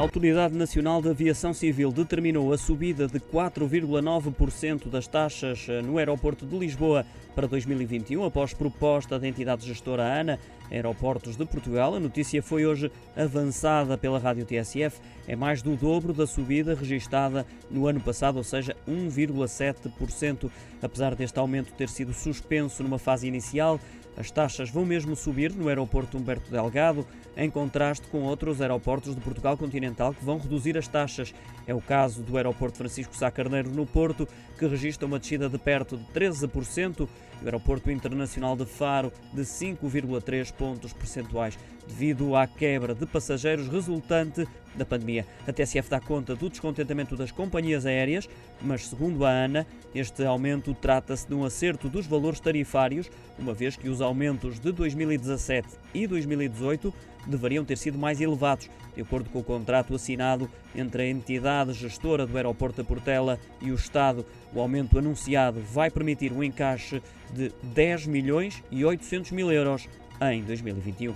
A Autoridade Nacional de Aviação Civil determinou a subida de 4,9% das taxas eh, no aeroporto de Lisboa para 2021, após proposta da entidade gestora ANA Aeroportos de Portugal. A notícia foi hoje avançada pela Rádio TSF. É mais do dobro da subida registada no ano passado, ou seja, 1,7%. Apesar deste aumento ter sido suspenso numa fase inicial, as taxas vão mesmo subir no aeroporto Humberto Delgado, em contraste com outros aeroportos de Portugal continental que vão reduzir as taxas. É o caso do aeroporto Francisco Sá Carneiro no Porto, que registra uma descida de perto de 13%, e o aeroporto internacional de Faro de 5,3 pontos percentuais, devido à quebra de passageiros resultante da pandemia. A TSF dá conta do descontentamento das companhias aéreas, mas segundo a ANA, este aumento trata-se de um acerto dos valores tarifários, uma vez que os aumentos de 2017 e 2018 deveriam ter sido mais elevados, de acordo com o contrato assinado entre a entidade gestora do aeroporto da Portela e o Estado. O aumento anunciado vai permitir um encaixe de 10 milhões e 800 mil euros em 2021.